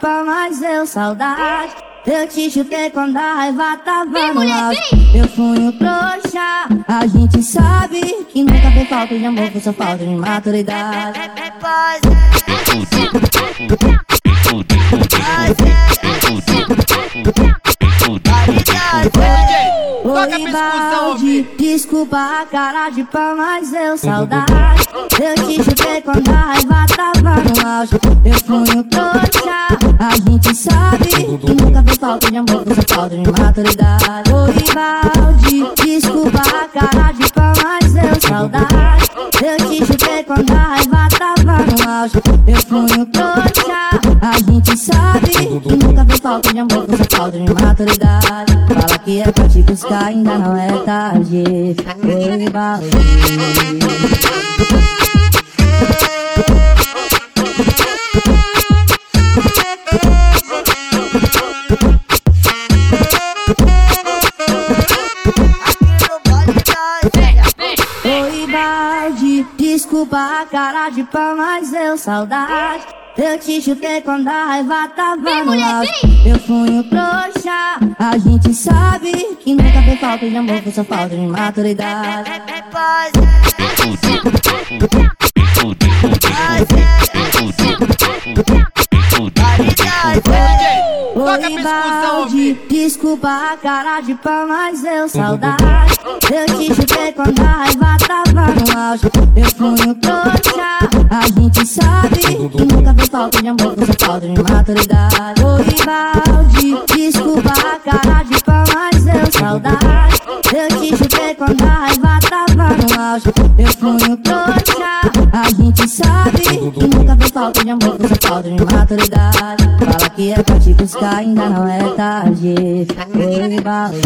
pau, mas eu saudade. Eu te chutei quando a raiva tava no auge. Eu fui um trouxa. A gente sabe que nunca fez falta de amor, foi só falta de maturidade. Oi, balde, desculpa a cara de pau, mas eu saudade. Eu te chutei quando a raiva auge. Eu um trouxa. A gente sabe que nunca fez falta de amor, foi falta de maturidade. Oi, balde, desculpa a cara de pau, mas eu saudade. Eu te chutei quando a raiva tava no auge. Eu um trouxa. A gente sabe que nunca fez falta de amor, foi falta de maturidade. Fala que é pra te buscar, ainda não é tarde. Oi, balde. Desculpa a cara de pau, mas eu saudade. Eu te chutei quando a raiva tava no. Eu fui um trouxa. A gente sabe que nunca fez falta de amor, foi só falta de maturidade. Oi, balde, desculpa a cara de pau, mas eu saudade. Eu te chutei quando a raiva tava no auge. Eu fui um trouxa. A gente sabe que nunca fez falta de amor, só falta de maturidade. Oi, balde, desculpa a cara de pau, mas eu saudade. Eu te chutei quando a raiva tava no auge. Eu fui um trouxa. A gente sabe que nunca fez falta de amor, foi falta de maturidade. Fala que é pra te buscar, ainda não é tarde. Oi, balde.